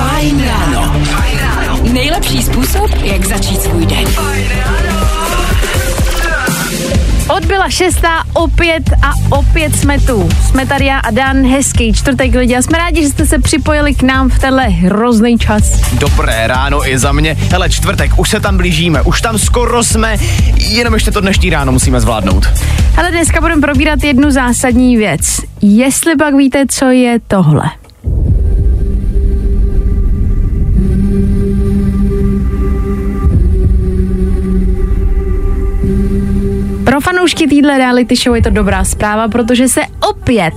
Fajn ráno. Nejlepší způsob, jak začít svůj den. Odbyla šestá, opět a opět jsme tu. Jsme tady já a Dan, hezký čtvrtek lidi a jsme rádi, že jste se připojili k nám v tenhle hrozný čas. Dobré ráno i za mě. Hele, čtvrtek, už se tam blížíme, už tam skoro jsme, jenom ještě to dnešní ráno musíme zvládnout. Ale dneska budeme probírat jednu zásadní věc. Jestli pak víte, co je tohle. Pro fanoušky týdle reality show je to dobrá zpráva, protože se opět,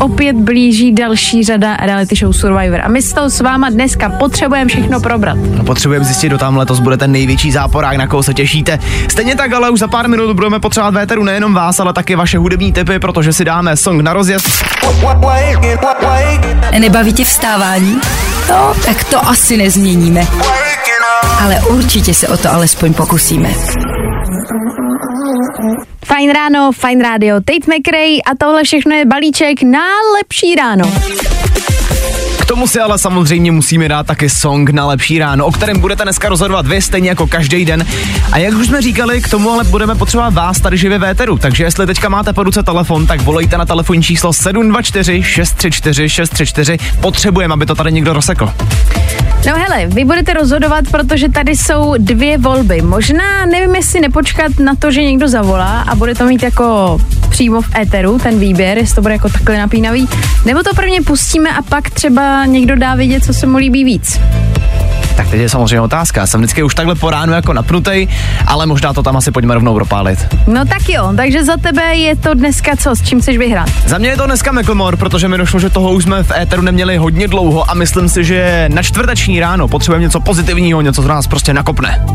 opět blíží další řada reality show Survivor. A my s tou s váma dneska potřebujeme všechno probrat. No, potřebujeme zjistit, kdo tam letos bude ten největší záporák, na koho se těšíte. Stejně tak, ale už za pár minut budeme potřebovat véteru nejenom vás, ale taky vaše hudební typy, protože si dáme song na rozjezd. Nebaví tě vstávání? No, tak to asi nezměníme. Ale určitě se o to alespoň pokusíme. Fajn ráno, fajn rádio, Tate McRae a tohle všechno je balíček na lepší ráno. Tomu si ale samozřejmě musíme dát taky song na lepší ráno, o kterém budete dneska rozhodovat vy, stejně jako každý den. A jak už jsme říkali, k tomu ale budeme potřebovat vás tady živě véteru. Takže jestli teďka máte po ruce telefon, tak volejte na telefonní číslo 724 634 634. Potřebujeme, aby to tady někdo rozsekl. No hele, vy budete rozhodovat, protože tady jsou dvě volby. Možná, nevím, jestli nepočkat na to, že někdo zavolá a bude to mít jako přímo v éteru ten výběr, jestli to bude jako takhle napínavý, nebo to prvně pustíme a pak třeba někdo dá vědět, co se mu líbí víc. Tak teď je samozřejmě otázka. Jsem vždycky už takhle po ránu jako napnutej, ale možná to tam asi pojďme rovnou propálit. No tak jo, takže za tebe je to dneska co, s čím chceš vyhrát? Za mě je to dneska Macklemore, protože mi došlo, že toho už jsme v éteru neměli hodně dlouho a myslím si, že na čtvrteční ráno potřebujeme něco pozitivního, něco, co nás prostě nakopne.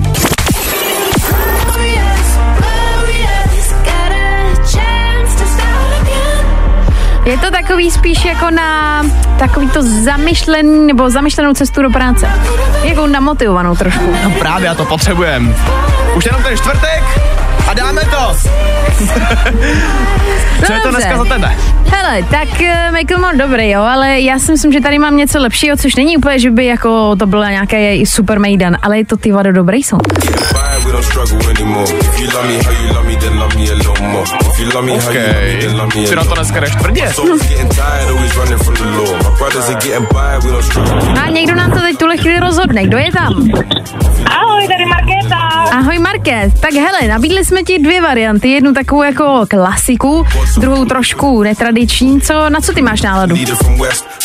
Je to takový spíš jako na takový to zamyšlený nebo zamyšlenou cestu do práce. Jako namotivovanou trošku. No právě, a to potřebujeme. Už jenom ten čtvrtek a dáme to. Co je to dneska za tebe? Hele, tak uh, Michael dobrý, jo, ale já si myslím, že tady mám něco lepšího, což není úplně, že by jako to byl nějaký super mejdan, ale je to ty vado dobrý song. A Ty na to dneska jdeš tvrdě. No a někdo nám to teď tuhle chvíli rozhodne, kdo je tam? Ahoj, tady Markéta. Ahoj Market, tak hele, nabídli jsme ti dvě varianty, jednu takovou jako klasiku, druhou trošku netradiční, co, na co ty máš náladu?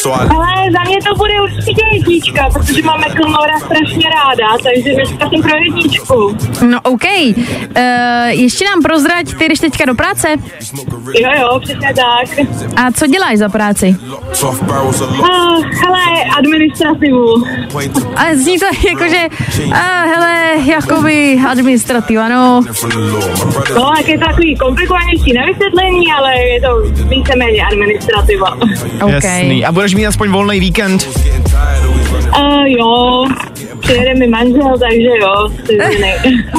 Ale za mě to bude určitě jednička, protože máme Kilmora strašně ráda, takže dneska jsem pro jedničku. No OK, uh, ještě nám prozrať, ty jdeš teďka do práce Jo, jo, přesně tak. a co děláš za práci? Uh, hele, administrativu. A zní to jako, že, a hele, jakoby administrativa, no. No, tak je to takový komplikovanější na vysvětlení, ale je to víceméně administrativa. OK. Jasný. A budeš mít aspoň volný víkend? Uh, jo, přijede mi manžel, takže jo,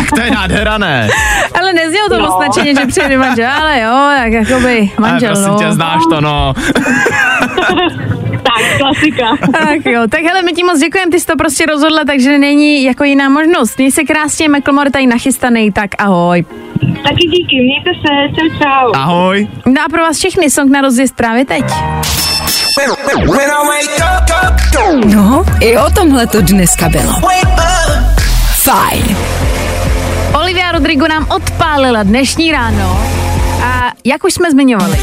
to je nádhera, ne? Ale neznělo to No. moc nadšeně, že přijde manžel, ale jo, tak jakoby manžel, Ale prosím no. tě, znáš to, no. Tak, klasika. Tak jo, tak hele, my ti moc děkujeme, ty jsi to prostě rozhodla, takže není jako jiná možnost. Měj se krásně, McLemore tady nachystaný, tak ahoj. Taky díky, mějte se, čau čau. Ahoj. No a pro vás všechny song na rozjezd právě teď. No, i o tomhle to dneska bylo. Fajn. Olivia Rodrigo nám odpálila dnešní ráno a jak už jsme zmiňovali,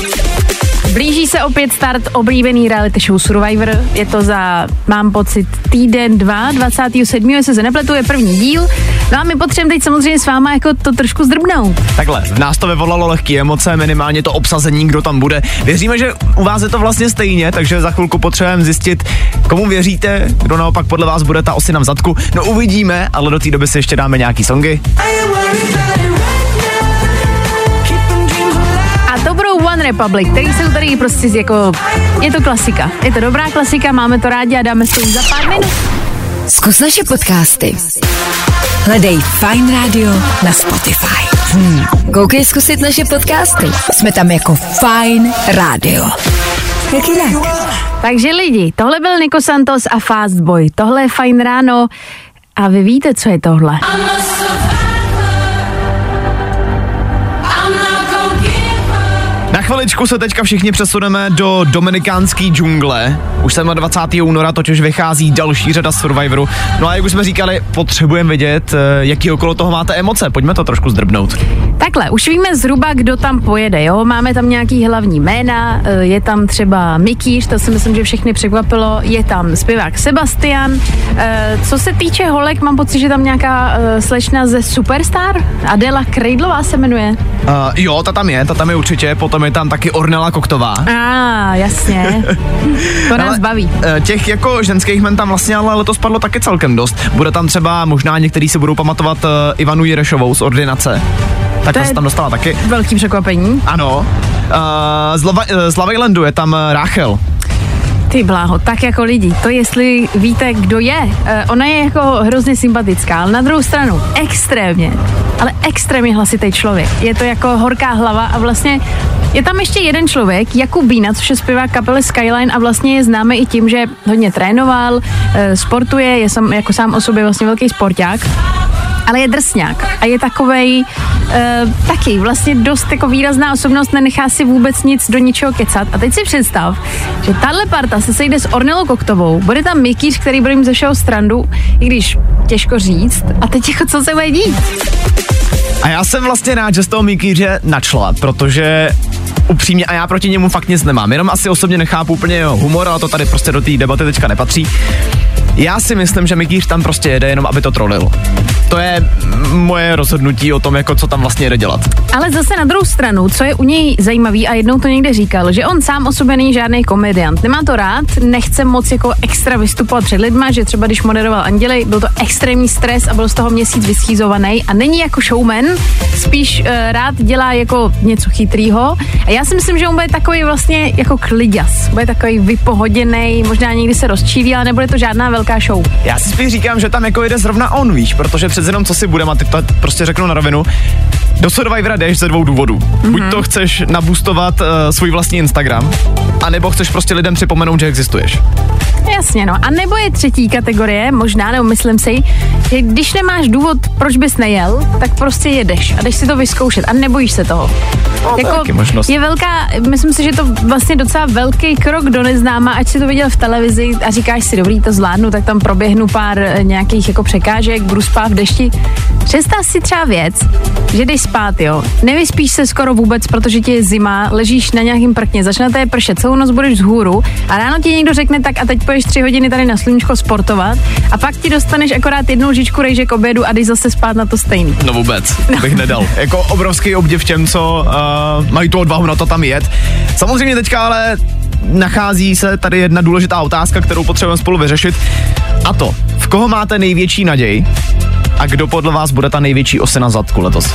blíží se opět start oblíbený reality show Survivor. Je to za, mám pocit, týden, dva, 27. jestli se nepletu, je první díl. No a my potřebujeme teď samozřejmě s váma jako to trošku zdrbnout. Takhle, v nás to vyvolalo lehké emoce, minimálně to obsazení, kdo tam bude. Věříme, že u vás je to vlastně stejně, takže za chvilku potřebujeme zjistit, komu věříte, kdo naopak podle vás bude ta osina v zadku. No uvidíme, ale do té doby si ještě dáme nějaký songy. A One Republic, který jsou tady prostě jako, je to klasika. Je to dobrá klasika, máme to rádi a dáme si ji za pár minut. Zkus naše podcasty. Hledej Fine Radio na Spotify. Hmm. Koukej zkusit naše podcasty. Jsme tam jako Fine Radio. Jak jinak? Takže lidi, tohle byl Nico Santos a Fastboy. Tohle je fajn ráno. A vy víte, co je tohle? Na chviličku se teďka všichni přesuneme do dominikánské džungle. Už 27. února totiž vychází další řada Survivoru. No a jak už jsme říkali, potřebujeme vědět, eh, jaký okolo toho máte emoce. Pojďme to trošku zdrbnout. Takhle, už víme zhruba, kdo tam pojede, jo? Máme tam nějaký hlavní jména, eh, je tam třeba Mikýř, to si myslím, že všechny překvapilo, je tam zpěvák Sebastian. Eh, Co se týče holek, mám pocit, že tam nějaká slečna ze Superstar, Adela Kreidlová se jmenuje. Uh, jo, ta tam je, ta tam je určitě, potom je tam taky Ornella Koktová. A, ah, jasně. To nás Ale, baví. eh, Těch jako ženských men tam vlastně ale letos padlo taky celkem dost. Bude tam třeba, možná některý si budou pamatovat uh, Ivanu Jirešovou z Ordinace. Tak To ta se tam dostala taky. Velký překvapení. Ano. Uh, z, Lava, uh, z Love Islandu je tam Rachel. Ty bláho, tak jako lidi, to jestli víte, kdo je, eh, ona je jako hrozně sympatická, ale na druhou stranu extrémně, ale extrémně hlasitý člověk. Je to jako horká hlava a vlastně je tam ještě jeden člověk, Jakub Bína, což je zpěvák kapely Skyline a vlastně je známý i tím, že hodně trénoval, eh, sportuje, je sam, jako sám o sobě vlastně velký sporták ale je drsňák a je takovej uh, taky vlastně dost jako výrazná osobnost, nenechá si vůbec nic do ničeho kecat. A teď si představ, že tahle parta se sejde s Ornelou Koktovou, bude tam Mikýř, který bude mít ze všeho strandu, i když těžko říct, a teď jako co se bude dít? A já jsem vlastně rád, že z toho Mikýře načla, protože upřímně, a já proti němu fakt nic nemám, jenom asi osobně nechápu úplně jeho humor, ale to tady prostě do té debaty teďka nepatří. Já si myslím, že Mikýř tam prostě jede jenom, aby to trolil. To je moje rozhodnutí o tom, jako co tam vlastně jede dělat. Ale zase na druhou stranu, co je u něj zajímavý a jednou to někde říkal, že on sám o sobě není žádný komediant. Nemá to rád, nechce moc jako extra vystupovat před lidma, že třeba když moderoval Anděli, byl to extrémní stres a byl z toho měsíc vyschýzovaný a není jako showman, spíš uh, rád dělá jako něco chytrýho. A já si myslím, že on bude takový vlastně jako kliděs, bude takový vypohoděný, možná někdy se rozčílí, ale nebude to žádná velká show. Já si spíš říkám, že tam jako jede zrovna on, víš, protože přece jenom co si budeme, a teď to prostě řeknu na rovinu, do Survivora jdeš ze dvou důvodů. Mm-hmm. Buď to chceš nabustovat uh, svůj vlastní Instagram, anebo chceš prostě lidem připomenout, že existuješ. Jasně, no. A nebo je třetí kategorie, možná, nebo myslím si, že když nemáš důvod, proč bys nejel, tak prostě jedeš a jdeš si to vyzkoušet a nebojíš se toho. No, to je taky možnost. je velká, myslím si, že to vlastně docela velký krok do neznáma, ať si to viděl v televizi a říkáš si, dobrý, to zvládnu, tak tam proběhnu pár eh, nějakých jako překážek, budu spát v dešti. Představ si třeba věc, že jdeš spát, jo, nevyspíš se skoro vůbec, protože ti je zima, ležíš na nějakým prkně, začne to je pršet, celou noc budeš vzhůru a ráno ti někdo řekne, tak a teď poješ tři hodiny tady na sluníčko sportovat a pak ti dostaneš akorát jednu lžičku rejže k obědu a jdeš zase spát na to stejný. No vůbec, to bych nedal. Jako obrovský obdiv těm, co uh, mají tu odvahu na to tam jet. Samozřejmě teďka ale nachází se tady jedna důležitá otázka, kterou potřebujeme spolu vyřešit. A to, v koho máte největší naději a kdo podle vás bude ta největší osena zadku letos?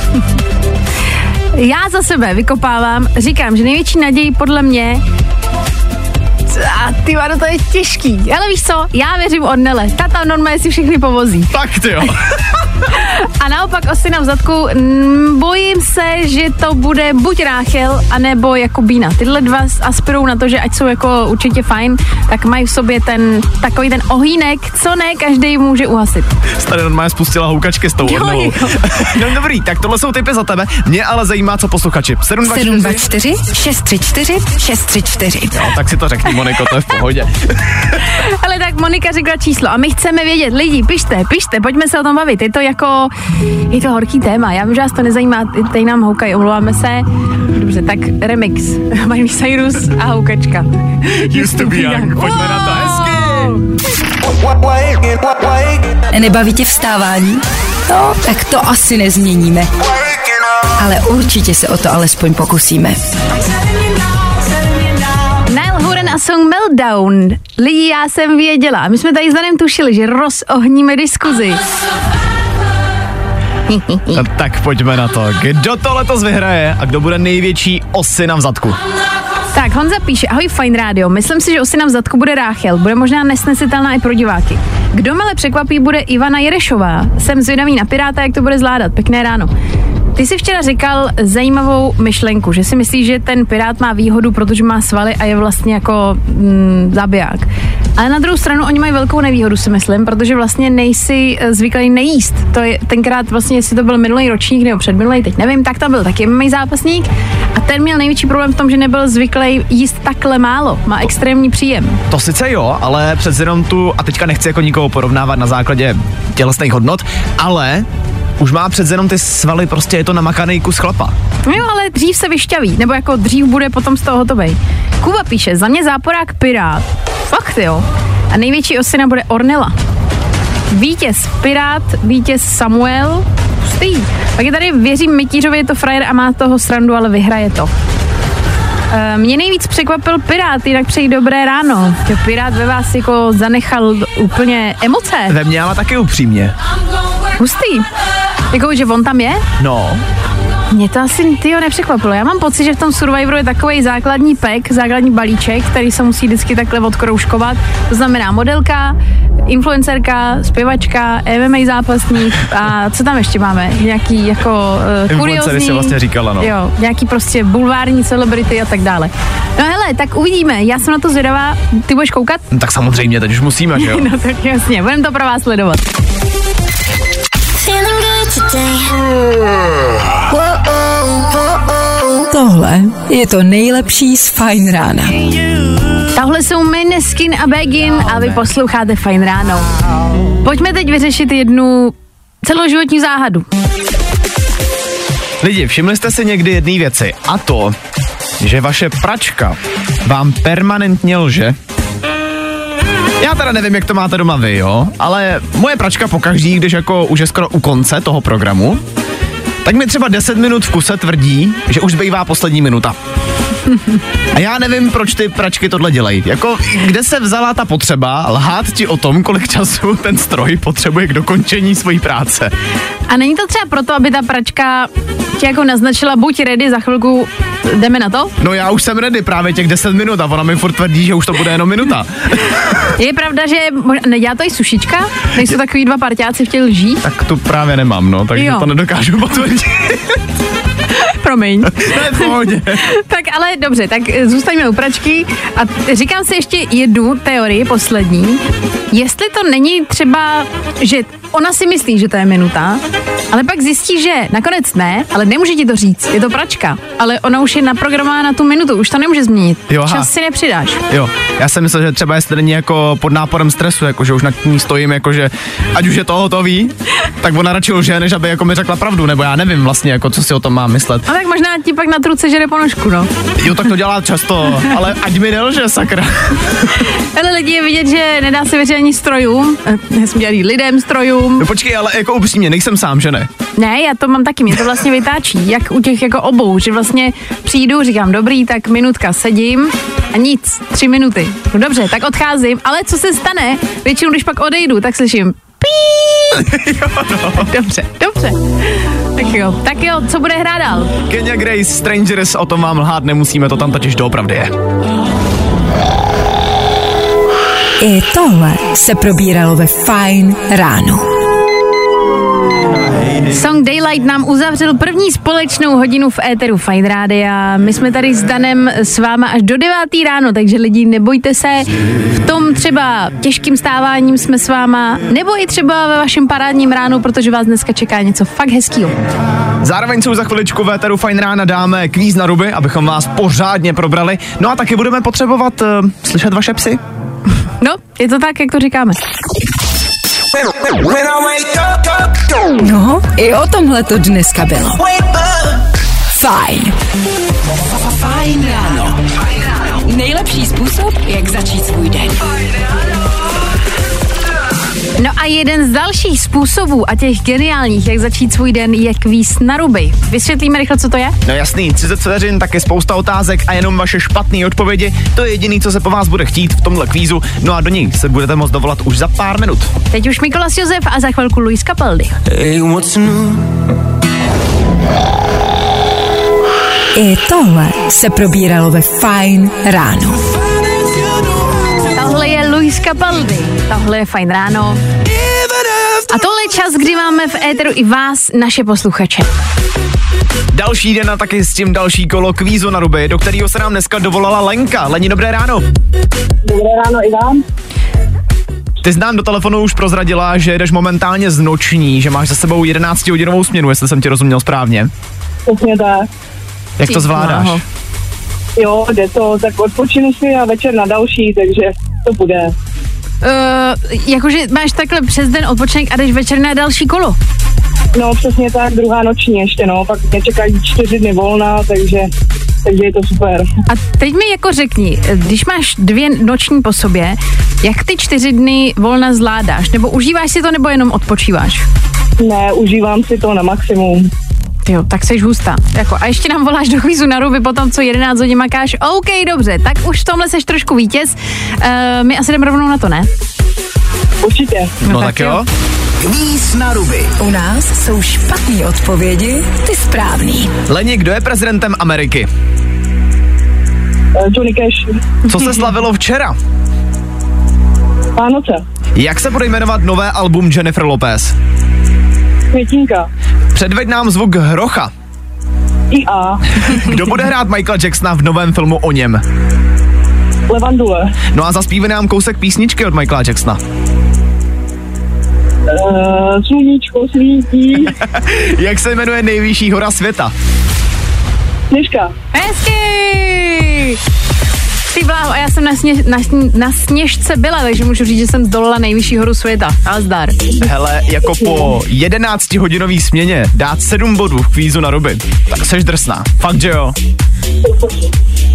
Já za sebe vykopávám, říkám, že největší naději podle mě a ty vado, to je těžký. Ale víš co, já věřím Ornele. Ta tam normálně si všechny povozí. Fakt jo. A naopak osina v zadku, mm, bojím se, že to bude buď Ráchel, anebo Jakubína. Tyhle dva aspirují na to, že ať jsou jako určitě fajn, tak mají v sobě ten takový ten ohýnek, co ne každý může uhasit. Tady normálně spustila houkačky s tou Jo, Ornelou. jo. No dobrý, tak tohle jsou typy za tebe. Mě ale zajímá, co posluchači. 724. 724 634 634. No, tak si to řekni, Moniko, to je v pohodě. Ale tak Monika řekla číslo a my chceme vědět, lidi, pište, pište, pojďme se o tom bavit. Je to jako, je to horký téma, já vím, že vás to nezajímá, tady nám houkají, omlouváme se. Dobře, tak remix, Miley Cyrus a houkačka. Used to be young. Pojďme na to hezky. Nebaví tě vstávání? No, tak to asi nezměníme. Ale určitě se o to alespoň pokusíme. Nile Horan a song Meltdown. Lidi, já jsem věděla. My jsme tady s Danem tušili, že rozohníme diskuzi. No, tak pojďme na to. Kdo to letos vyhraje a kdo bude největší osina v zadku? Tak, Honza píše, ahoj Fine Radio, myslím si, že osina v zadku bude Ráchel, bude možná nesnesitelná i pro diváky. Kdo mele překvapí, bude Ivana Jerešová. Jsem zvědavý na Piráta, jak to bude zvládat. Pěkné ráno. Ty jsi včera říkal zajímavou myšlenku, že si myslíš, že ten pirát má výhodu, protože má svaly a je vlastně jako mm, zabiják. Ale na druhou stranu oni mají velkou nevýhodu, si myslím, protože vlastně nejsi eh, zvyklý nejíst. To je tenkrát vlastně, jestli to byl minulý ročník nebo předminulý, teď nevím, tak tam byl taky MMA zápasník a ten měl největší problém v tom, že nebyl zvyklý jíst takhle málo. Má extrémní příjem. To sice jo, ale přece jenom tu, a teďka nechci jako nikoho porovnávat na základě tělesných hodnot, ale už má přece jenom ty svaly, prostě je to namakaný kus chlapa. No jo, ale dřív se vyšťaví, nebo jako dřív bude potom z toho hotovej. Kuba píše, za mě záporák Pirát. Fakt jo. A největší osina bude Ornela. Vítěz Pirát, vítěz Samuel, pustý. Pak je tady, věřím Mytířovi, je to frajer a má toho srandu, ale vyhraje to. E, Mě nejvíc překvapil Pirát, jinak přeji dobré ráno. Pirát ve vás jako zanechal úplně emoce. Ve mně ale taky upřímně. Hustý. Jako, že on tam je? No, Mě to asi tyjo nepřekvapilo. Já mám pocit, že v tom Survivoru je takový základní pek, základní balíček, který se musí vždycky takhle odkroužkovat. To znamená modelka, influencerka, zpěvačka, MMA zápasník a co tam ještě máme? Nějaký jako uh, kuriozní... si vlastně říkala, no. Jo, nějaký prostě bulvární celebrity a tak dále. No hele, tak uvidíme. Já jsem na to zvědavá. Ty budeš koukat? no tak samozřejmě, teď už musíme, že jo? No tak jasně, budeme to pro vás sledovat. Tohle je to nejlepší z Fajn rána. Tohle jsou Meneskin a Begin a vy posloucháte Fajn ráno. Pojďme teď vyřešit jednu celoživotní záhadu. Lidi, všimli jste si někdy jedné věci a to, že vaše pračka vám permanentně lže? Já teda nevím, jak to máte doma vy, jo, ale moje pračka pokaždý, když jako už je skoro u konce toho programu, tak mi třeba 10 minut v kuse tvrdí, že už zbývá poslední minuta. A já nevím, proč ty pračky tohle dělají. Jako, kde se vzala ta potřeba lhát ti o tom, kolik času ten stroj potřebuje k dokončení své práce? A není to třeba proto, aby ta pračka ti jako naznačila, buď ready, za chvilku jdeme na to? No já už jsem ready právě těch 10 minut a ona mi furt tvrdí, že už to bude jenom minuta. Je pravda, že nedělá to i sušička? Nejsou takový dva parťáci v těch lží? tak tu právě nemám, no, takže Jo. to nedokážu potvrdit. Promiň. tak ale dobře, tak zůstaňme u pračky a říkám si ještě jednu teorii, poslední. Jestli to není třeba, že ona si myslí, že to je minuta, ale pak zjistí, že nakonec ne, ale nemůže ti to říct, je to pračka, ale ona už je naprogramována na tu minutu, už to nemůže změnit. Jo, aha. Čas si nepřidáš. Jo, já jsem myslel, že třeba jestli není jako pod náporem stresu, jako že už nad ní stojím, jako že ať už je to hotový, tak ona radši lže, než aby jako mi řekla pravdu, nebo já nevím vlastně, jako co si o tom mám myslet. A tak možná ti pak na truce žere ponožku, no. Jo, tak to dělá často, ale ať mi nelže, sakra. Ale lidi je vidět, že nedá se věřit ani strojům, eh, nesmí lidem, strojům. No počkej, ale jako upřímně, nejsem sám, že ne? Ne, já to mám taky, mě to vlastně vytáčí, jak u těch jako obou, že vlastně přijdu, říkám, dobrý, tak minutka sedím a nic, tři minuty. No dobře, tak odcházím, ale co se stane, většinou, když pak odejdu, tak slyším pí. Dobře, dobře. Tak jo, tak jo, co bude hrát dál? Kenya Grace, Strangers, o tom vám lhát nemusíme, to tam totiž doopravdy je. I tohle se probíralo ve Fajn ráno. Song Daylight nám uzavřel první společnou hodinu v éteru Fine Rádia. My jsme tady s Danem s váma až do 9. ráno, takže lidi nebojte se. V tom třeba těžkým stáváním jsme s váma, nebo i třeba ve vašem parádním ránu, protože vás dneska čeká něco fakt hezkýho. Zároveň jsou za chviličku v éteru Fajn rána dáme kvíz na ruby, abychom vás pořádně probrali. No a taky budeme potřebovat uh, slyšet vaše psy. No, je to tak, jak to říkáme. No, i o tomhle to dneska bylo. Fajn. Fajn ráno. Nejlepší způsob, jak začít svůj den. No a jeden z dalších způsobů a těch geniálních, jak začít svůj den, je kvíz na ruby. Vysvětlíme rychle, co to je? No jasný, 30 vteřin, taky spousta otázek a jenom vaše špatné odpovědi. To je jediný, co se po vás bude chtít v tomhle kvízu. No a do něj se budete moct dovolat už za pár minut. Teď už Mikolas Josef a za chvilku Luis Capaldi. Hey, what's new? I tohle se probíralo ve Fajn ráno. Luis Capaldi. Tohle je fajn ráno. A tohle je čas, kdy máme v éteru i vás, naše posluchače. Další den a taky s tím další kolo kvízu na ruby, do kterého se nám dneska dovolala Lenka. Leni, dobré ráno. Dobré ráno i vám. Ty jsi nám do telefonu už prozradila, že jdeš momentálně z noční, že máš za sebou 11 hodinovou směnu, jestli jsem ti rozuměl správně. Přesně tak. Jak to zvládáš? Jo, jde to, tak odpočinu si a večer na další, takže to bude. Uh, jakože máš takhle přes den odpočinek a jdeš večer na další kolo. No přesně tak, druhá noční ještě, no, pak mě čekají čtyři dny volna, takže, takže je to super. A teď mi jako řekni, když máš dvě noční po sobě, jak ty čtyři dny volna zvládáš? Nebo užíváš si to, nebo jenom odpočíváš? Ne, užívám si to na maximum. Jo, tak seš hustá. Jako, a ještě nám voláš do chvízu na ruby potom, co 11 hodin makáš. OK, dobře, tak už v tomhle seš trošku vítěz. Uh, my asi jdeme rovnou na to, ne? Určitě. No tak jo. Kvíz na ruby. U nás jsou špatné odpovědi, ty správný. Leni, kdo je prezidentem Ameriky? Eh, Johnny Cash, Co se slavilo včera? Vánoce, Jak se bude jmenovat nové album Jennifer Lopez? Květinka, Předveď nám zvuk hrocha. IA, Kdo bude hrát Michaela Jacksona v novém filmu o něm? Levandule, No a zaspívej nám kousek písničky od Michaela Jacksona. uh, Sluníčko svítí, Jak se jmenuje nejvyšší hora světa? Sněžka, Hezky! Ty bláho, a já jsem na, sně, na, na sněžce byla, takže můžu říct, že jsem zdolala nejvyšší horu světa. A zdar. Hele, jako po 11 hodinový směně dát 7 bodů v kvízu na ruby, tak seš drsná. Fakt, že jo?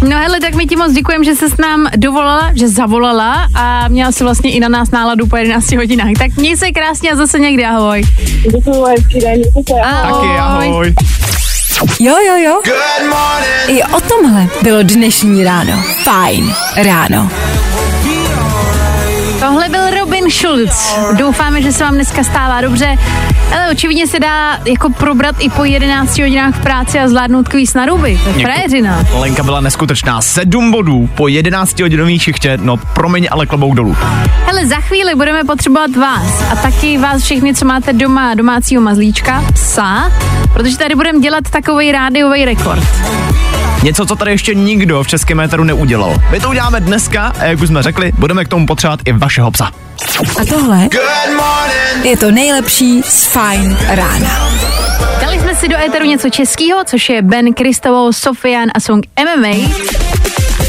No hele, tak my ti moc děkujeme, že se s nám dovolala, že zavolala a měla si vlastně i na nás náladu po 11 hodinách. Tak měj se krásně a zase někdy ahoj. děkuju, hezký den, ahoj. Taky ahoj. Jo, jo, jo. I o tomhle bylo dnešní ráno. Fajn ráno. Tohle byl Robin Schulz. Doufáme, že se vám dneska stává dobře. Ale očividně se dá jako probrat i po 11 hodinách v práci a zvládnout kvíz na ruby. To je frajeřina. Lenka byla neskutečná. 7 bodů po 11 hodinový šichtě, no promiň, ale klobouk dolů. Hele, za chvíli budeme potřebovat vás a taky vás všechny, co máte doma domácího mazlíčka, psa, protože tady budeme dělat takový rádiový rekord. Něco, co tady ještě nikdo v českém méteru neudělal. My to uděláme dneska a jak už jsme řekli, budeme k tomu potřebovat i vašeho psa. A tohle je to nejlepší z Fajn rána. Dali jsme si do éteru něco českého, což je Ben Kristovo, Sofian a song MMA.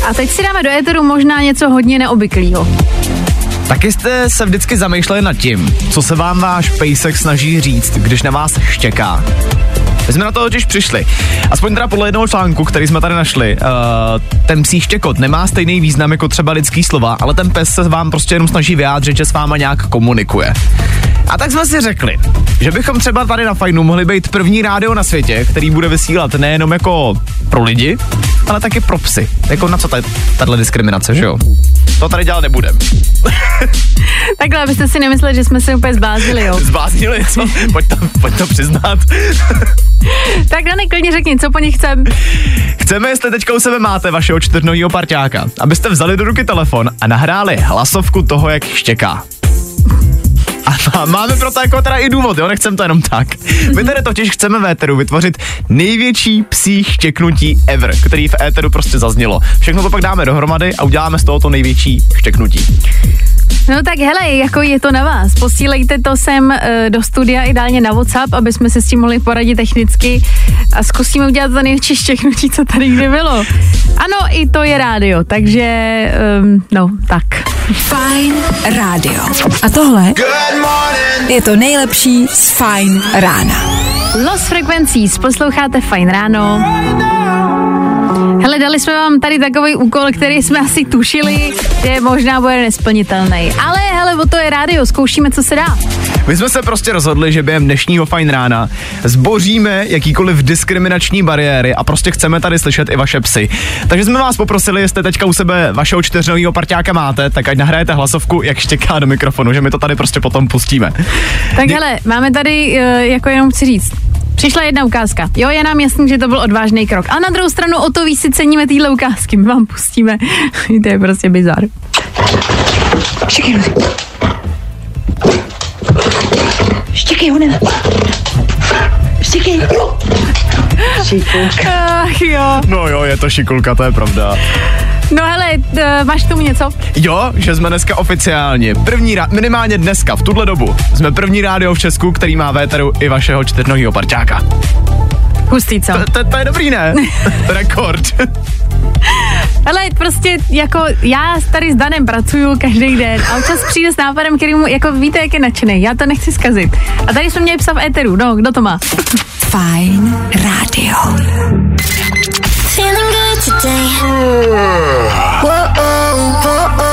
A teď si dáme do éteru možná něco hodně neobvyklého. Taky jste se vždycky zamýšleli nad tím, co se vám váš pejsek snaží říct, když na vás štěká. My jsme na to totiž přišli. Aspoň teda podle jednoho článku, který jsme tady našli, uh, ten psí štěkot nemá stejný význam jako třeba lidský slova, ale ten pes se vám prostě jenom snaží vyjádřit, že s váma nějak komunikuje. A tak jsme si řekli, že bychom třeba tady na Fajnu mohli být první rádio na světě, který bude vysílat nejenom jako pro lidi, ale taky pro psy. Jako na co ta, tahle diskriminace, že jo? To tady dělat nebudem. Takhle, abyste si nemysleli, že jsme se úplně zbláznili, jo. Zbláznili, co? Pojď to, pojď to přiznat. Tak Dani, klidně řekni, co po nich chcem. Chceme, jestli teďka u sebe máte vašeho čtyřnohýho parťáka, abyste vzali do ruky telefon a nahráli hlasovku toho, jak štěká. Máme pro to jako teda i důvod, jo, nechcem to jenom tak. My tady totiž chceme v éteru vytvořit největší psí štěknutí ever, který v éteru prostě zaznělo. Všechno to pak dáme dohromady a uděláme z toho to největší štěknutí. No tak hele, jako je to na vás. Posílejte to sem e, do studia ideálně na WhatsApp, aby jsme se s tím mohli poradit technicky a zkusíme udělat to největší štěknutí, co tady kdy bylo. Ano, i to je rádio, takže um, no, tak. Fajn rádio. A tohle je to nejlepší z Fajn rána. Los Frequencies, posloucháte Fajn ráno. Hele, dali jsme vám tady takový úkol, který jsme asi tušili, že možná bude nesplnitelný. Ale hele, o to je rádio, zkoušíme, co se dá. My jsme se prostě rozhodli, že během dnešního fajn rána zboříme jakýkoliv diskriminační bariéry a prostě chceme tady slyšet i vaše psy. Takže jsme vás poprosili, jestli teďka u sebe vašeho čtyřnového parťáka máte, tak ať nahrajete hlasovku, jak štěká do mikrofonu, že my to tady prostě potom pustíme. Tak Kdy- hele, máme tady, eh, jako jenom chci říct, Přišla jedna ukázka. Jo, je nám jasný, že to byl odvážný krok. A na druhou stranu o to víc si ceníme týhle ukázky. My vám pustíme. to je prostě bizar. Počkej, Honela. Počkej. Ach jo. No jo, je to šikulka, to je pravda. No hele, t- máš k tomu něco? Jo, že jsme dneska oficiálně, první rá- minimálně dneska, v tuhle dobu, jsme první rádio v Česku, který má véteru i vašeho čtyřnohýho parťáka. Hustý, co? To, to, to je dobrý, ne? Rekord. Ale prostě jako já tady s Danem pracuju každý den a občas přijde s nápadem, který mu, jako víte, jak je nadšený. Já to nechci zkazit. A tady jsme měli psa v éteru. No, kdo to má? Fajn rádio. feeling good today. Whoa, whoa, whoa.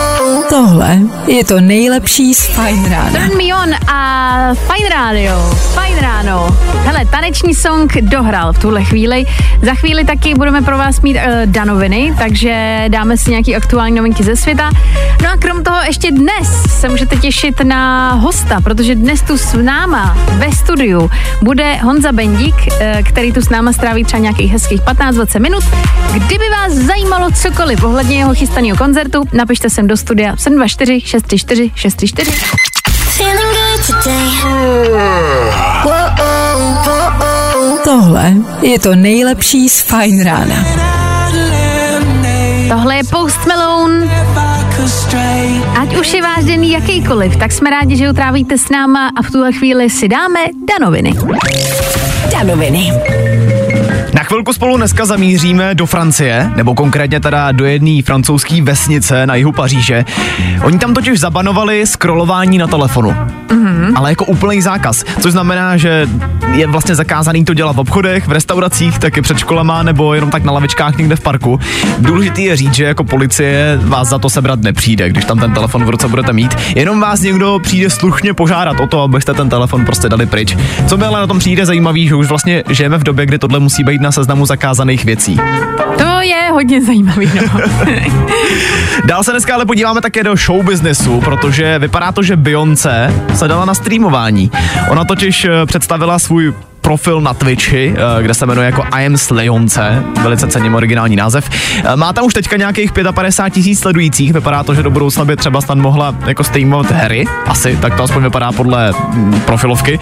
Tohle je to nejlepší z Fajn rána. Don Mion a Fine Radio. Fajn ráno. Hele, taneční song dohrál v tuhle chvíli. Za chvíli taky budeme pro vás mít uh, danoviny, takže dáme si nějaký aktuální novinky ze světa. No a krom toho ještě dnes se můžete těšit na hosta, protože dnes tu s náma ve studiu bude Honza Bendík, uh, který tu s náma stráví třeba nějakých hezkých 15-20 minut. Kdyby vás zajímalo cokoliv ohledně jeho chystaného koncertu, napište sem do studia 724 634 634. Feeling good today. Tohle je to nejlepší z Fajn rána. Tohle je Post Malone. Ať už je váš den jakýkoliv, tak jsme rádi, že ho trávíte s náma a v tuhle chvíli si dáme danoviny. Danoviny. Na chvilku spolu dneska zamíříme do Francie, nebo konkrétně teda do jedné francouzské vesnice na jihu Paříže. Oni tam totiž zabanovali scrollování na telefonu. Mm-hmm. Ale jako úplný zákaz, což znamená, že je vlastně zakázaný to dělat v obchodech, v restauracích, taky před školama nebo jenom tak na lavičkách někde v parku. Důležitý je říct, že jako policie vás za to sebrat nepřijde, když tam ten telefon v ruce budete mít. Jenom vás někdo přijde slušně požádat o to, abyste ten telefon prostě dali pryč. Co mi ale na tom přijde zajímavý, že už vlastně žijeme v době, kdy tohle musí být na seznamu zakázaných věcí. Je hodně zajímavý, no. Dál se dneska ale podíváme také do show businessu, protože vypadá to, že Beyoncé se dala na streamování. Ona totiž eh, představila svůj profil na Twitchi, eh, kde se jmenuje jako I am Slayonce, velice cením originální název. Eh, Má tam už teďka nějakých 55 tisíc sledujících, vypadá to, že do budoucna by třeba snad mohla jako streamovat hry, asi, tak to aspoň vypadá podle mm, profilovky.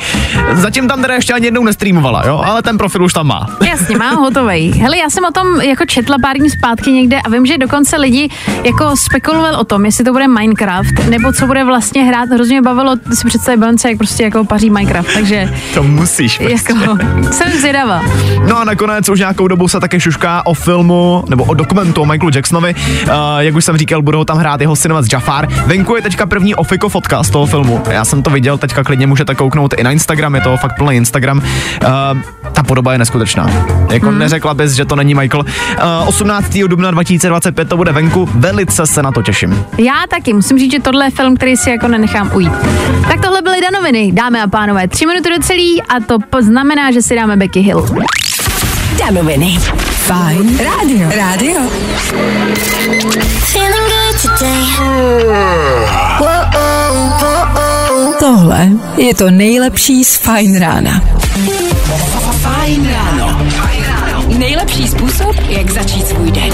Zatím tam teda ještě ani jednou nestreamovala, jo, ale ten profil už tam má. Jasně, mám hotovej. Hele, já jsem o tom jako četla pár dní zpátky někde a vím, že dokonce lidi jako spekuloval o tom, jestli to bude Minecraft, nebo co bude vlastně hrát. Hrozně bavilo si představit Beyoncé, jak prostě jako paří Minecraft, takže To musíš. prostě. Jako jsem zvědavá. No a nakonec už nějakou dobu se také šušká o filmu nebo o dokumentu o Michaelu Jacksonovi. Uh, jak už jsem říkal, budou tam hrát jeho synovec Jafar. Venku je teďka první ofiko fotka z toho filmu. Já jsem to viděl, teďka klidně můžete kouknout i na Instagram, je to fakt plný Instagram. Uh, ta podoba je neskutečná. Jako hmm. neřekla bys, že to není Michael. Uh, 18. dubna 2025 to bude venku, velice se na to těším. Já taky, musím říct, že tohle je film, který si jako nenechám ujít. Tak tohle byly danoviny, dámy a pánové. Tři minuty do celý a to znamená, že si dáme Becky Hill. Danoviny. Fajn rádio. Rádio. Tohle je to nejlepší z Fajn rána. Fajn ráno. Nejlepší způsob, jak začít svůj den.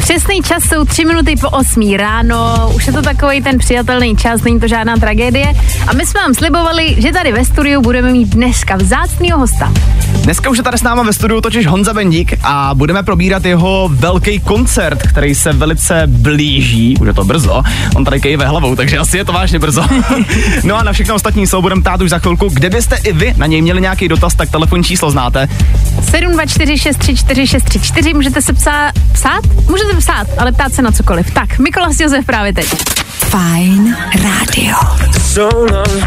Přesný čas jsou tři minuty po 8 ráno, už je to takový ten přijatelný čas, není to žádná tragédie. A my jsme vám slibovali, že tady ve studiu budeme mít dneska vzácnýho hosta. Dneska už je tady s náma ve studiu totiž Honza Bendík a budeme probírat jeho velký koncert, který se velice blíží, už je to brzo, on tady kejve hlavou, takže asi je to vážně brzo. no a na všechno ostatní se ho budeme ptát už za chvilku. Kde byste i vy na něj měli nějaký dotaz, tak telefonní číslo znáte. 724 634 634, můžete se psát, psát? Můžete psát, ale ptát se na cokoliv. Tak, Mikolas Josef právě teď. Fajn rádio. so long,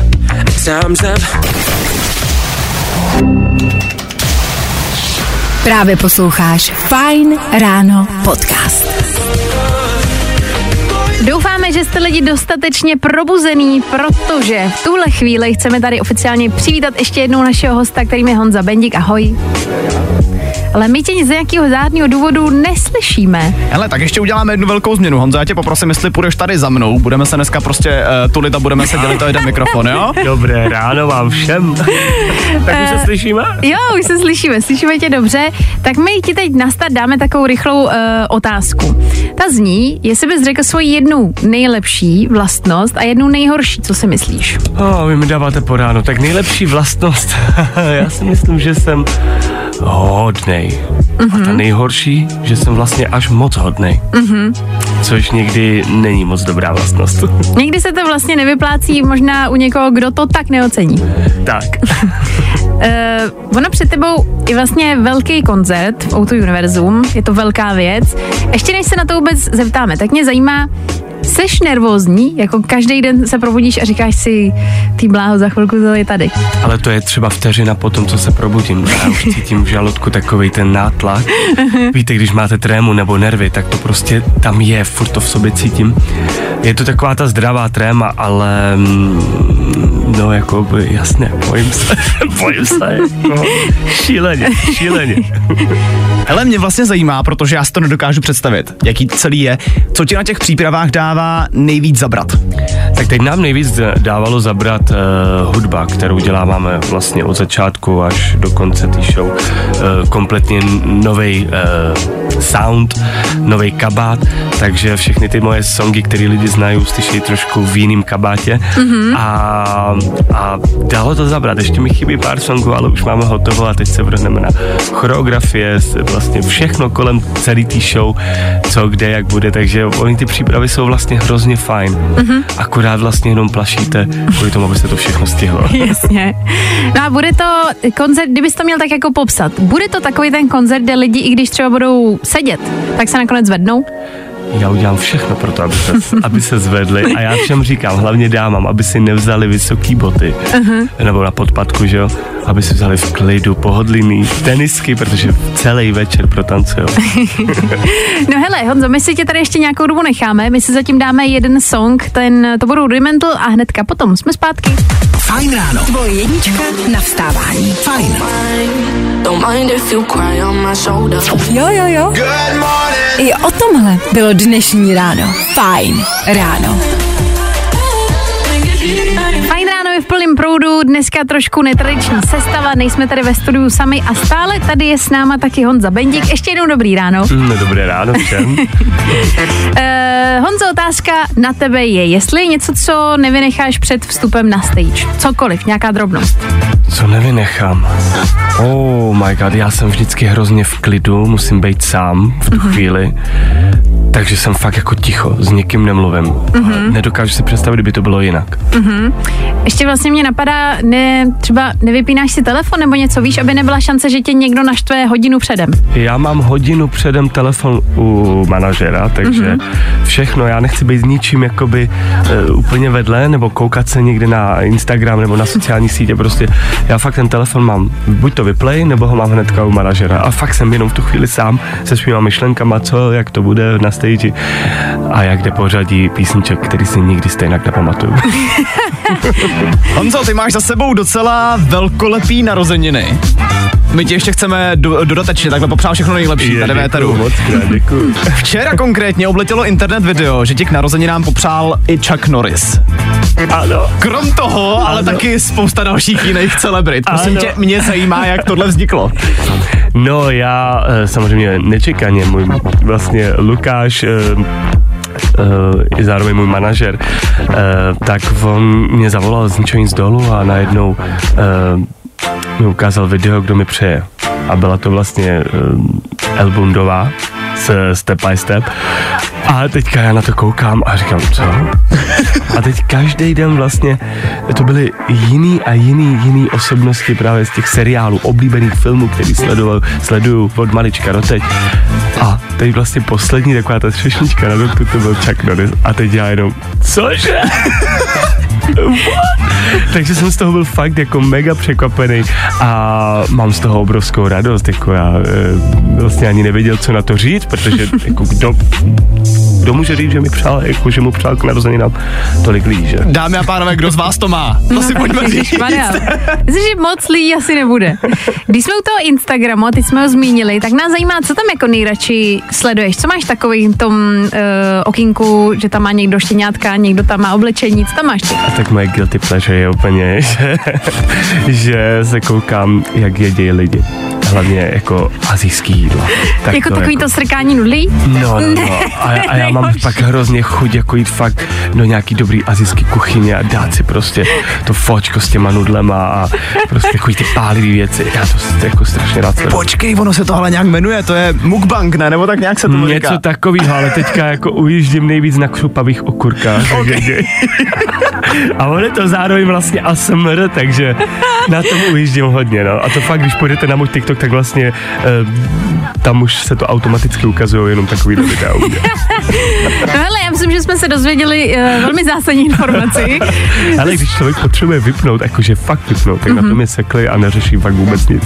time's up. Právě posloucháš Fajn ráno podcast. Doufáme, že jste lidi dostatečně probuzený, protože v tuhle chvíli chceme tady oficiálně přivítat ještě jednou našeho hosta, kterým je Honza Bendík. Ahoj. Ale my tě z nějakého zádného důvodu neslyšíme. Hele, tak ještě uděláme jednu velkou změnu. Honzo, já tě poprosím, jestli půjdeš tady za mnou. Budeme se dneska prostě uh, tulit a budeme se dělit o jeden mikrofon, jo? Dobré ráno vám všem. tak už se slyšíme? Jo, už se slyšíme, slyšíme tě dobře. Tak my ti teď na start dáme takovou rychlou uh, otázku. Ta zní, jestli bys řekl svoji jednu nejlepší vlastnost a jednu nejhorší, co si myslíš? Oh, vy mi dáváte po ránu. Tak nejlepší vlastnost, já si myslím, že jsem hodnej. Mm-hmm. A ta Mhm. nejhorší, že jsem vlastně až moc hodnej. Mm-hmm. Což někdy není moc dobrá vlastnost. Někdy se to vlastně nevyplácí možná u někoho, kdo to tak neocení. tak. Uh, ono před tebou je vlastně velký koncert v Auto Univerzum, je to velká věc. Ještě než se na to vůbec zeptáme, tak mě zajímá, Seš nervózní, jako každý den se probudíš a říkáš si, ty bláho, za chvilku to je tady. Ale to je třeba vteřina po tom, co se probudím. Já už cítím v žaludku takový ten nátlak. Víte, když máte trému nebo nervy, tak to prostě tam je, furt to v sobě cítím. Je to taková ta zdravá tréma, ale mm, no jako by, jasně, bojím se, bojím se, jako, šíleně, šíleně. Hele, mě vlastně zajímá, protože já si to nedokážu představit, jaký celý je, co ti na těch přípravách dává nejvíc zabrat. Tak teď nám nejvíc dávalo zabrat uh, hudba, kterou děláváme vlastně od začátku až do konce té show. Uh, kompletně nový uh, sound, nový kabát, takže všechny ty moje songy, které lidi znají, slyší trošku v jiném kabátě. Mm-hmm. A, a dalo to zabrat. Ještě mi chybí pár songů, ale už máme hotovo a teď se vrhneme na choreografie, vlastně všechno kolem celý té show, co, kde, jak bude, takže oni ty přípravy jsou vlastně hrozně fajn. Mm-hmm. Akorát vlastně jenom plašíte kvůli tomu, abyste to všechno stihlo. Jasně. No a bude to koncert, kdybys to měl tak jako popsat, bude to takový ten koncert, kde lidi, i když třeba budou sedět, tak se nakonec zvednou? Já udělám všechno pro to, aby se, aby se zvedli a já všem říkám, hlavně dámám, aby si nevzali vysoký boty uh-huh. nebo na podpadku, že jo, aby si vzali v klidu pohodlný tenisky, protože celý večer protancujou. No hele, Honzo, my si tě tady ještě nějakou dobu necháme, my si zatím dáme jeden song, ten, to budou Rudimental a hnedka potom jsme zpátky. Fajn ráno. Tvoje jednička na vstávání. Fajn. Don't mind if you cry on my shoulder. Jo, jo, jo. I o tomhle bylo dnešní ráno. Fajn ráno. V plném proudu, dneska trošku netradiční sestava, nejsme tady ve studiu sami a stále tady je s náma taky Honza Bendik. Ještě jednou dobrý ráno. No, dobré ráno všem. Uh, Honzo, otázka na tebe je, jestli je něco, co nevynecháš před vstupem na stage. Cokoliv, nějaká drobnost. Co nevynechám? Oh my god, já jsem vždycky hrozně v klidu, musím být sám v tu chvíli. Takže jsem fakt jako ticho, s nikým nemluvím. Mm-hmm. Nedokážu si představit, kdyby to bylo jinak. Ještě vlastně mě napadá, ne, třeba nevypínáš si telefon nebo něco, víš, aby nebyla šance, že tě někdo naštve hodinu předem. Já mám hodinu předem telefon u manažera, takže mm-hmm. všechno, já nechci být s ničím jakoby uh, úplně vedle, nebo koukat se někde na Instagram nebo na sociální sítě, prostě já fakt ten telefon mám, buď to vyplay, nebo ho mám hnedka u manažera a fakt jsem jenom v tu chvíli sám se svýma myšlenkama, co, jak to bude na stage a jak jde pořadí písniček, který si nikdy stejně nepamatuju. Honzo, ty máš za sebou docela velkolepý narozeniny. My ti ještě chceme do, dodatečně takhle popřát všechno nejlepší tady v éteru. moc krát, děkuju. Včera konkrétně obletělo internet video, že ti k narozeninám popřál i Chuck Norris. Ano. Krom toho, ale taky spousta dalších jiných celebrit. Prosím Ano. tě, mě zajímá, jak tohle vzniklo. No já eh, samozřejmě nečekaně, můj vlastně Lukáš eh, je zároveň můj manažer, eh, tak on mě zavolal z ničeho nic dolů a najednou eh, mi ukázal video, kdo mi přeje. A byla to vlastně eh, El Bundová z Step by Step. A teďka já na to koukám a říkám, co? A teď každý den vlastně to byly jiný a jiný, jiný osobnosti právě z těch seriálů, oblíbených filmů, který sleduju, sleduju od malička do teď. A teď vlastně poslední taková ta třešnička na dortu, to byl Chuck Norris. A teď já jenom, cože? What? Takže jsem z toho byl fakt jako mega překvapený a mám z toho obrovskou radost, jako já e, vlastně ani nevěděl, co na to říct, protože jako kdo kdo může říct, že mi přál, jako, že mu přál k narozeninám tolik lidí, že? Dámy a pánové, kdo z vás to má? To si pojďme říct. Ježišmarja. Myslím, že moc lidí asi nebude. Když jsme u toho Instagramu, a teď jsme ho zmínili, tak nás zajímá, co tam jako nejradši sleduješ. Co máš takový v tom uh, okinku, že tam má někdo štěňátka, někdo tam má oblečení, co tam máš ty? A tak moje guilty pleasure je úplně, že, že se koukám, jak jedí lidi. Hlavně jako azijský jídlo. Tak jako takový to strkání nudlí? No, no, no. A, a já mám pak hrozně chuť jako jít fakt do nějaký dobrý azijský kuchyně a dát si prostě to fočko s těma nudlema a prostě takový ty pálivý věci. Já to jako strašně rád sleduju. Počkej, ono se tohle nějak jmenuje, to je mukbang, ne? Nebo tak nějak se to říká. Něco takového, ale teďka jako ujíždím nejvíc na křupavých okurkách. Okay. a on je to zároveň vlastně ASMR, takže na tom ujíždím hodně. No. A to fakt, když půjdete na můj TikTok, tak vlastně eh, tam už se to automaticky ukazují jenom takový videa. u mě. No hele, já myslím, že jsme se dozvěděli uh, velmi zásadní informaci. Ale když člověk potřebuje vypnout, jakože fakt vypnout, tak mm-hmm. na tom je sekli a neřeší fakt vůbec nic.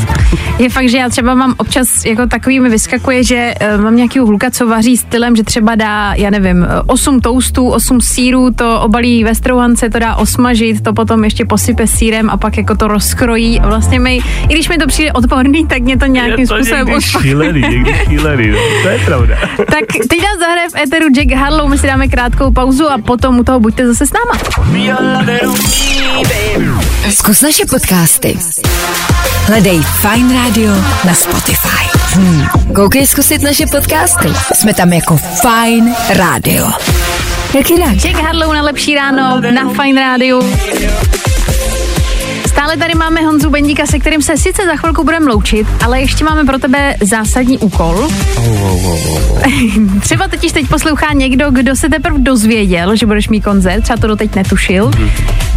Je fakt, že já třeba mám občas jako takový mi vyskakuje, že uh, mám nějaký hluka, co vaří stylem, že třeba dá, já nevím, 8 toastů, 8 sírů, to obalí ve strouhance, to dá osmažit, to potom ještě posype sírem a pak jako to rozkrojí. A Vlastně mi, i když mi to přijde odporný, tak mě to nějakým je to způsobem šílený, někdy šílený, no. to je pravda. Tak teď nás zahraje v Eteru Jack Harlow, my si dáme krátkou pauzu a potom u toho buďte zase s náma. Zkus naše podcasty. Hledej Fine Radio na Spotify. Hmm. Koukej zkusit naše podcasty. Jsme tam jako Fine Radio. Jak jinak? Jack Harlow na lepší ráno na Fine Rádiu. Stále tady máme Honzu Bendíka, se kterým se sice za chvilku budeme loučit, ale ještě máme pro tebe zásadní úkol. Třeba totiž teď poslouchá někdo, kdo se teprve dozvěděl, že budeš mít koncert, třeba to doteď netušil.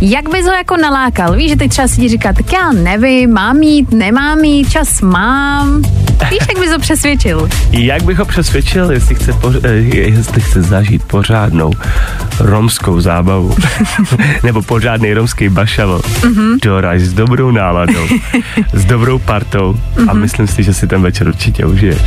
Jak bys ho jako nalákal? Víš, že teď třeba si ti říká, tak já nevím, mám mít, nemám mít, čas mám. Víš, jak bys ho přesvědčil? Jak bych ho přesvědčil, jestli chce, poř- eh, jestli chce zažít pořádnou romskou zábavu, nebo pořádný romský bašavo, mm-hmm. doraž s dobrou náladou, s dobrou partou a myslím si, že si ten večer určitě užiješ.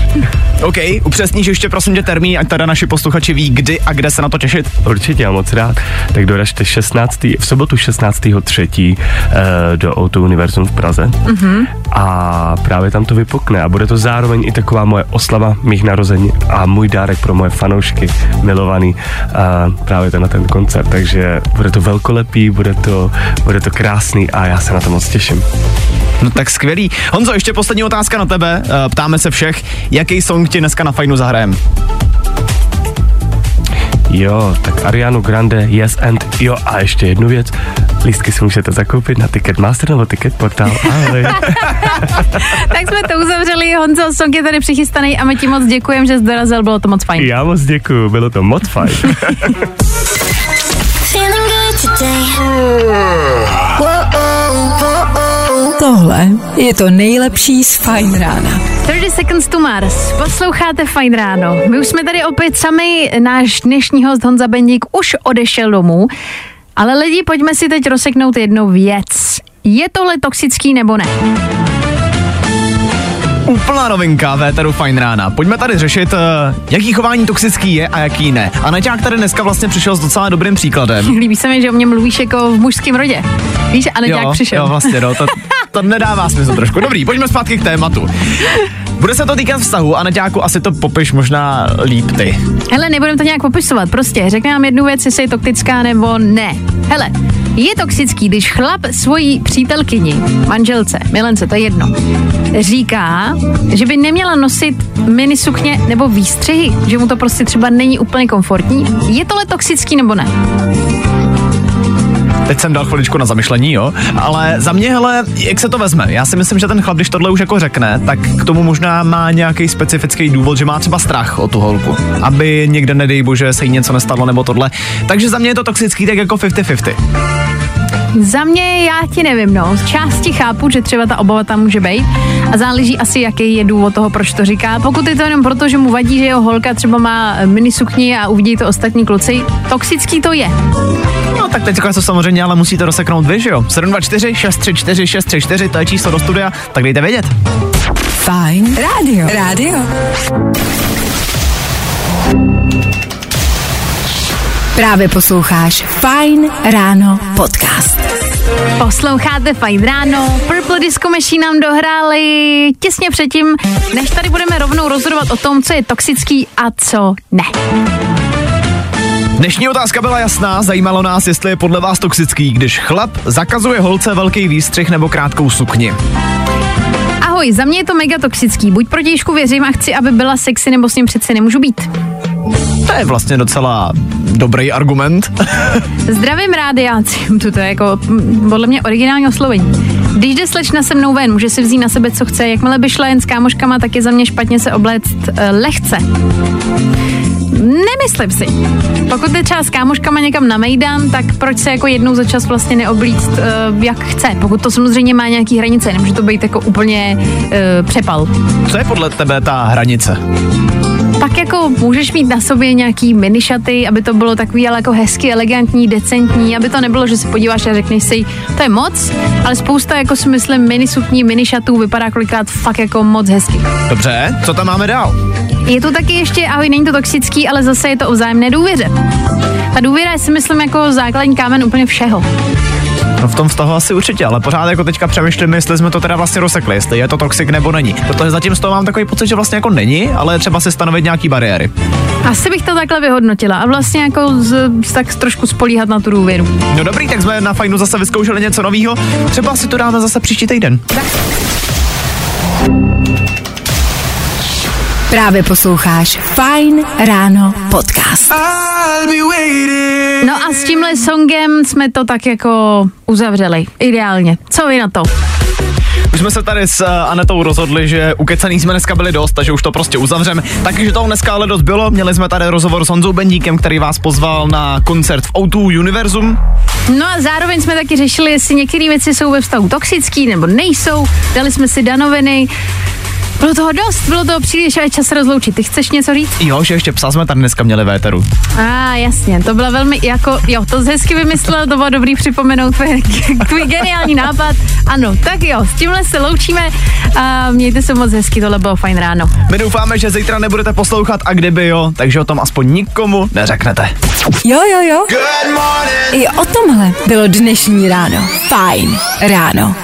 OK, upřesníš ještě prosím tě termín, ať teda naši posluchači ví, kdy a kde se na to těšit. Určitě, já moc rád. Tak doražte 16. v sobotu 16. 3. eh, do O2 Univerzum v Praze. Mm-hmm. A právě tam to vypukne a bude to zároveň i taková moje oslava mých narození a můj dárek pro moje fanoušky milovaný a právě ten na ten koncert. Takže bude to velkolepý, bude to, bude to krásný a já se na to moc těším. No tak skvělý. Honzo, ještě poslední otázka na tebe. Eh, Ptáme se všech, jaký song ti dneska na fajnu zahrajem? Jo, tak Arianu Grande, Yes and jo a ještě jednu věc. Lístky si můžete zakoupit na Ticketmaster nebo Ticketportal. Ahoj. Tak jsme to uzavřeli. Honzo, song je tady přichystaný a my ti moc děkujeme, že jsi dorazil, bylo to moc fajn. Já moc děkuju, bylo to moc fajn. Tohle je to nejlepší z Fine Rána. 30 Seconds to Mars. Posloucháte Fajn ráno. My už jsme tady opět sami, náš dnešní host Honza Bendík už odešel domů. Ale lidi, pojďme si teď rozseknout jednu věc. Je tohle toxický nebo ne? Úplná novinka v éteru Fine Rána. Pojďme tady řešit, eh, jaký chování toxický je a jaký ne. A Naťák tady dneska vlastně přišel s docela dobrým příkladem. Líbí se mi, že o mě mluvíš jako v mužském rodě. Víš, a jak přišel. jo, vlastně, no, to, to nedává smysl trošku. Dobrý, pojďme zpátky k tématu. Bude se to týkat vztahu a Naťáku asi to popiš možná líp ty. Hele, nebudem to nějak popisovat, prostě řekne nám jednu věc, jestli je toxická nebo ne. Hele, je toxický, když chlap svojí přítelkyni, manželce, milence, to je jedno, říká, že by neměla nosit minisukně nebo výstřihy, že mu to prostě třeba není úplně komfortní. Je tohle toxický nebo ne? Teď jsem dal chviličku na zamyšlení, jo. Ale za mě, hele, jak se to vezme? Já si myslím, že ten chlap, když tohle už jako řekne, tak k tomu možná má nějaký specifický důvod, že má třeba strach o tu holku. Aby někde, nedej bože, se jí něco nestalo nebo tohle. Takže za mě je to toxický tak jako 50-50. Za mě já ti nevím, no. Z části chápu, že třeba ta obava tam může být a záleží asi, jaký je důvod toho, proč to říká. Pokud je to jenom proto, že mu vadí, že jeho holka třeba má minisukni a uvidí to ostatní kluci, toxický to je. No tak teď to samozřejmě, ale musíte rozseknout vy, že jo? 724 634 634, to je číslo do studia, tak dejte vědět. Fine Radio. Radio. Právě posloucháš Fine Ráno podcast. Posloucháte Fajn ráno. Purple Disco Machine nám dohráli těsně předtím, než tady budeme rovnou rozhodovat o tom, co je toxický a co ne. Dnešní otázka byla jasná, zajímalo nás, jestli je podle vás toxický, když chlap zakazuje holce velký výstřih nebo krátkou sukni. Ahoj, za mě je to mega toxický. Buď protějšku věřím a chci, aby byla sexy, nebo s ním přeci nemůžu být. To je vlastně docela dobrý argument. Zdravím rádiáci, to je jako mm, podle mě originální oslovení. Když jde slečna se mnou ven, může si vzít na sebe, co chce. Jakmile by šla jen s kámoškama, tak je za mě špatně se obléct uh, lehce. Nemyslím si. Pokud je třeba s kámoškama někam na Mejdan, tak proč se jako jednou za čas vlastně neoblíct, uh, jak chce. Pokud to samozřejmě má nějaký hranice, nemůže to být jako úplně uh, přepal. Co je podle tebe ta hranice? Tak jako můžeš mít na sobě nějaký minišaty, aby to bylo takový ale jako hezky, elegantní, decentní, aby to nebylo, že se podíváš a řekneš si, to je moc, ale spousta jako si myslím mini sukní, mini šatů vypadá kolikrát fakt jako moc hezky. Dobře, co tam máme dál? Je tu taky ještě, ahoj, není to toxický, ale zase je to o vzájemné důvěře. Ta důvěra je si myslím jako základní kámen úplně všeho. No v tom vztahu asi určitě, ale pořád jako teďka přemýšlím, jestli jsme to teda vlastně rozsekli, jestli je to toxic nebo není. Protože zatím z toho mám takový pocit, že vlastně jako není, ale třeba si stanovit nějaký bariéry. Asi bych to takhle vyhodnotila a vlastně jako z, tak trošku spolíhat na tu důvěru. No dobrý, tak jsme na fajnu zase vyzkoušeli něco nového. Třeba si to dáme zase příští týden. Právě posloucháš Fine Ráno podcast. No a s tímhle songem jsme to tak jako uzavřeli. Ideálně. Co vy na to? Už jsme se tady s eh, Anetou rozhodli, že ukecaný jsme dneska byli dost, takže už to prostě uzavřeme. Takže toho dneska ale dost bylo. Měli jsme tady rozhovor s Honzou Bendíkem, který vás pozval na koncert v O2 Univerzum. No a zároveň jsme taky řešili, jestli některé věci jsou ve vztahu toxický nebo nejsou. Dali jsme si danoviny. Bylo toho dost, bylo toho příliš a je čas se rozloučit. Ty chceš něco říct? Jo, že ještě psa jsme tady dneska měli véteru. A ah, jasně, to byla velmi, jako, jo, to jsi hezky vymyslel, to bylo dobrý připomenout tvůj, tvůj geniální nápad. Ano, tak jo, s tímhle se loučíme a mějte se moc hezky, tohle bylo fajn ráno. My doufáme, že zítra nebudete poslouchat a kdyby jo, takže o tom aspoň nikomu neřeknete. Jo, jo, jo. I o tomhle bylo dnešní ráno. Fajn ráno.